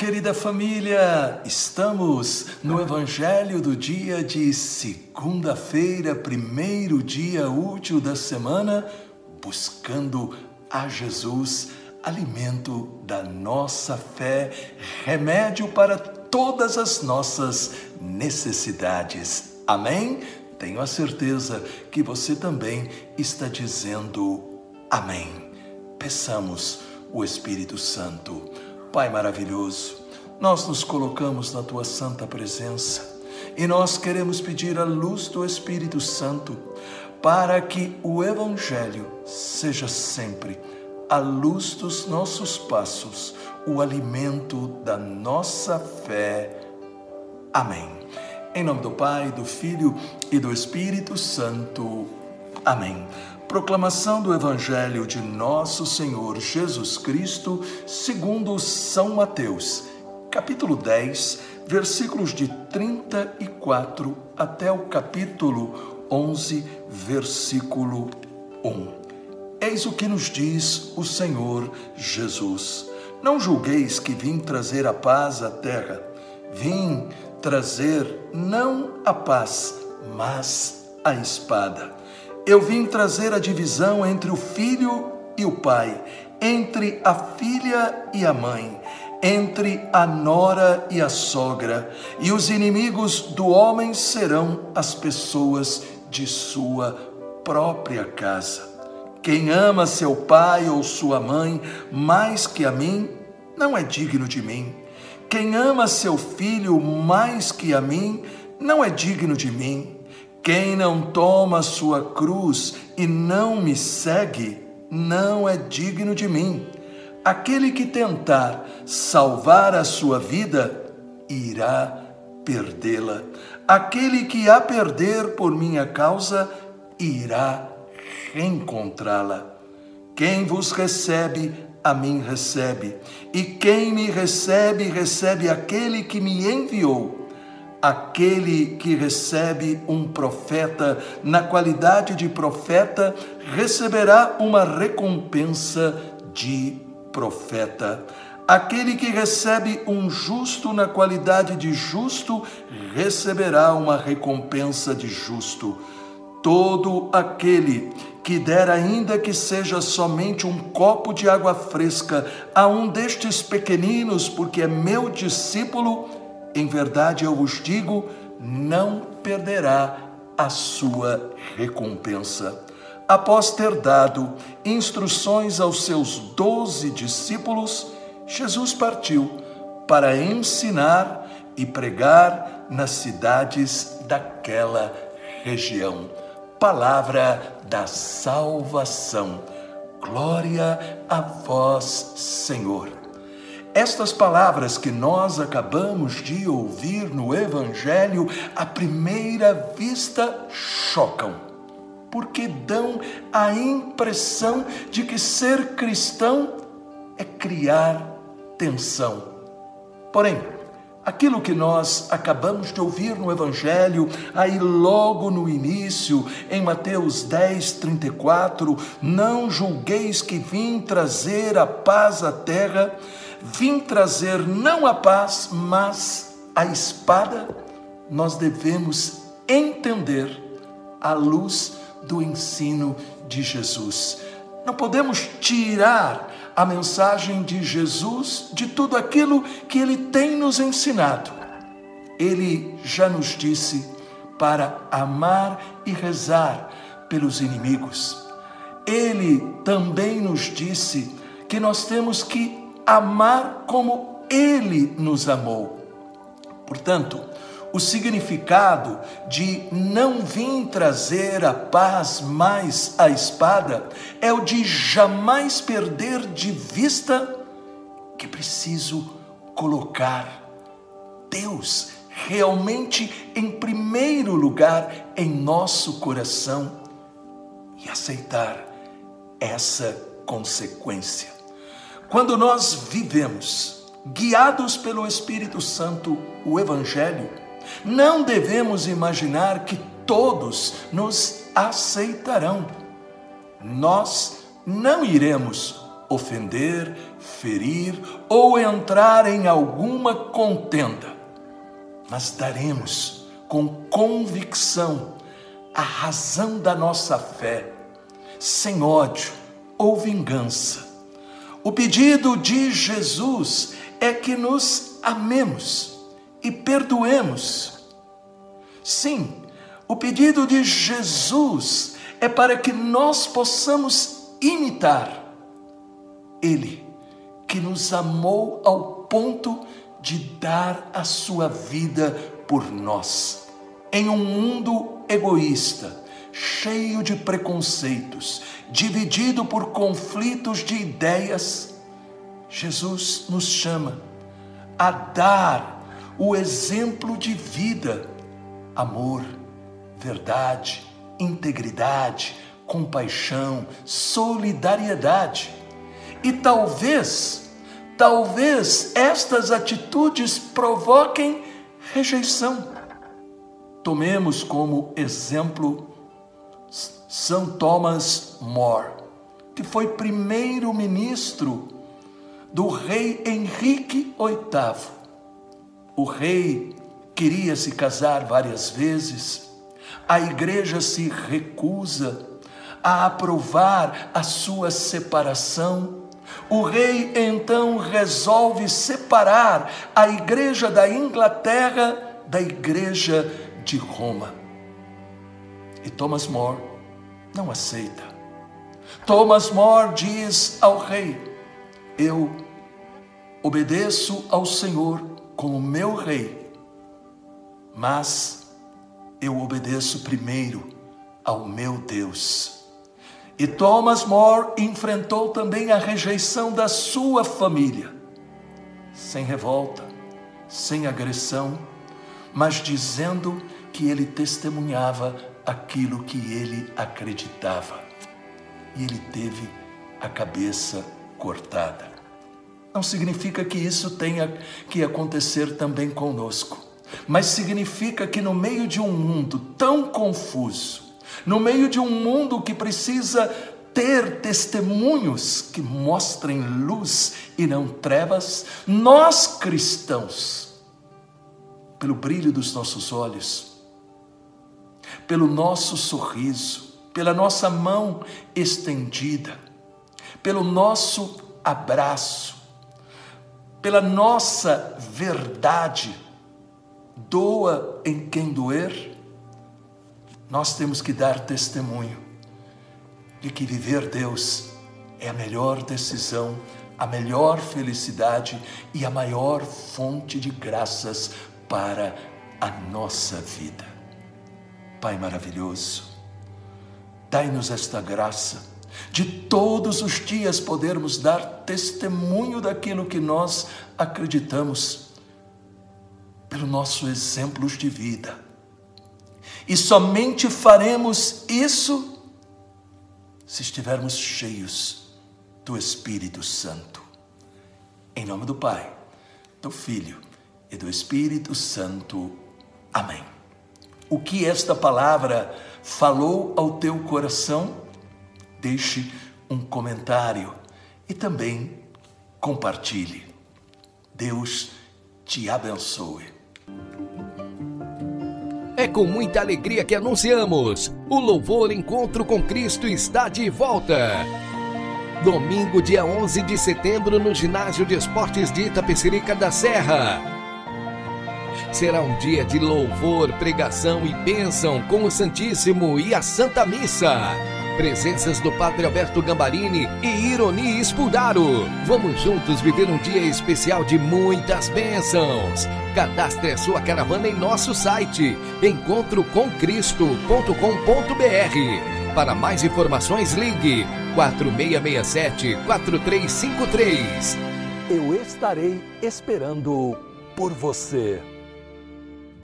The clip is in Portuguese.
querida família! Estamos no Evangelho do dia de segunda-feira, primeiro dia útil da semana, buscando a Jesus, alimento da nossa fé, remédio para todas as nossas necessidades. Amém? Tenho a certeza que você também está dizendo amém. Peçamos o Espírito Santo. Pai maravilhoso, nós nos colocamos na tua santa presença e nós queremos pedir a luz do Espírito Santo para que o Evangelho seja sempre a luz dos nossos passos, o alimento da nossa fé. Amém. Em nome do Pai, do Filho e do Espírito Santo. Amém. Proclamação do Evangelho de Nosso Senhor Jesus Cristo, segundo São Mateus, capítulo 10, versículos de 34 até o capítulo 11, versículo 1. Eis o que nos diz o Senhor Jesus: Não julgueis que vim trazer a paz à terra. Vim trazer não a paz, mas a espada. Eu vim trazer a divisão entre o filho e o pai, entre a filha e a mãe, entre a nora e a sogra, e os inimigos do homem serão as pessoas de sua própria casa. Quem ama seu pai ou sua mãe mais que a mim, não é digno de mim. Quem ama seu filho mais que a mim, não é digno de mim. Quem não toma sua cruz e não me segue, não é digno de mim. Aquele que tentar salvar a sua vida, irá perdê-la. Aquele que a perder por minha causa, irá reencontrá-la. Quem vos recebe, a mim recebe, e quem me recebe, recebe aquele que me enviou. Aquele que recebe um profeta na qualidade de profeta receberá uma recompensa de profeta. Aquele que recebe um justo na qualidade de justo receberá uma recompensa de justo. Todo aquele que der, ainda que seja somente um copo de água fresca, a um destes pequeninos, porque é meu discípulo, em verdade eu vos digo, não perderá a sua recompensa. Após ter dado instruções aos seus doze discípulos, Jesus partiu para ensinar e pregar nas cidades daquela região. Palavra da salvação. Glória a vós, Senhor. Estas palavras que nós acabamos de ouvir no Evangelho, à primeira vista chocam, porque dão a impressão de que ser cristão é criar tensão. Porém, aquilo que nós acabamos de ouvir no Evangelho, aí logo no início, em Mateus 10, 34, não julgueis que vim trazer a paz à terra vim trazer não a paz, mas a espada, nós devemos entender à luz do ensino de Jesus. Não podemos tirar a mensagem de Jesus de tudo aquilo que ele tem nos ensinado. Ele já nos disse para amar e rezar pelos inimigos. Ele também nos disse que nós temos que amar como Ele nos amou. Portanto, o significado de não vir trazer a paz mais a espada é o de jamais perder de vista que preciso colocar Deus realmente em primeiro lugar em nosso coração e aceitar essa consequência. Quando nós vivemos guiados pelo Espírito Santo o Evangelho, não devemos imaginar que todos nos aceitarão. Nós não iremos ofender, ferir ou entrar em alguma contenda, mas daremos com convicção a razão da nossa fé, sem ódio ou vingança. O pedido de Jesus é que nos amemos e perdoemos. Sim, o pedido de Jesus é para que nós possamos imitar Ele, que nos amou ao ponto de dar a sua vida por nós. Em um mundo egoísta, cheio de preconceitos, dividido por conflitos de ideias, Jesus nos chama a dar o exemplo de vida, amor, verdade, integridade, compaixão, solidariedade. E talvez, talvez estas atitudes provoquem rejeição. Tomemos como exemplo São Thomas More, que foi primeiro-ministro do rei Henrique VIII. O rei queria se casar várias vezes, a igreja se recusa a aprovar a sua separação. O rei então resolve separar a igreja da Inglaterra da igreja de Roma. E Thomas More não aceita. Thomas More diz ao rei: Eu obedeço ao Senhor como meu rei, mas eu obedeço primeiro ao meu Deus. E Thomas More enfrentou também a rejeição da sua família, sem revolta, sem agressão, mas dizendo que ele testemunhava aquilo que ele acreditava. E ele teve a cabeça cortada. Não significa que isso tenha que acontecer também conosco mas significa que no meio de um mundo tão confuso, no meio de um mundo que precisa ter testemunhos que mostrem luz e não trevas, nós cristãos, pelo brilho dos nossos olhos, pelo nosso sorriso, pela nossa mão estendida, pelo nosso abraço, pela nossa verdade, doa em quem doer, nós temos que dar testemunho de que viver Deus é a melhor decisão, a melhor felicidade e a maior fonte de graças para a nossa vida. Pai maravilhoso, dai-nos esta graça de todos os dias podermos dar testemunho daquilo que nós acreditamos pelo nosso exemplos de vida. E somente faremos isso se estivermos cheios do Espírito Santo. Em nome do Pai, do Filho e do Espírito Santo. Amém. O que esta palavra falou ao teu coração? Deixe um comentário e também compartilhe. Deus te abençoe. É com muita alegria que anunciamos: o Louvor Encontro com Cristo está de volta. Domingo, dia 11 de setembro, no Ginásio de Esportes de Itapecerica da Serra. Será um dia de louvor, pregação e bênção com o Santíssimo e a Santa Missa. Presenças do Padre Alberto Gambarini e Ironi Espudaro. Vamos juntos viver um dia especial de muitas bênçãos. Cadastre a sua caravana em nosso site encontrocomcristo.com.br. Para mais informações, ligue 4667 4353. Eu estarei esperando por você.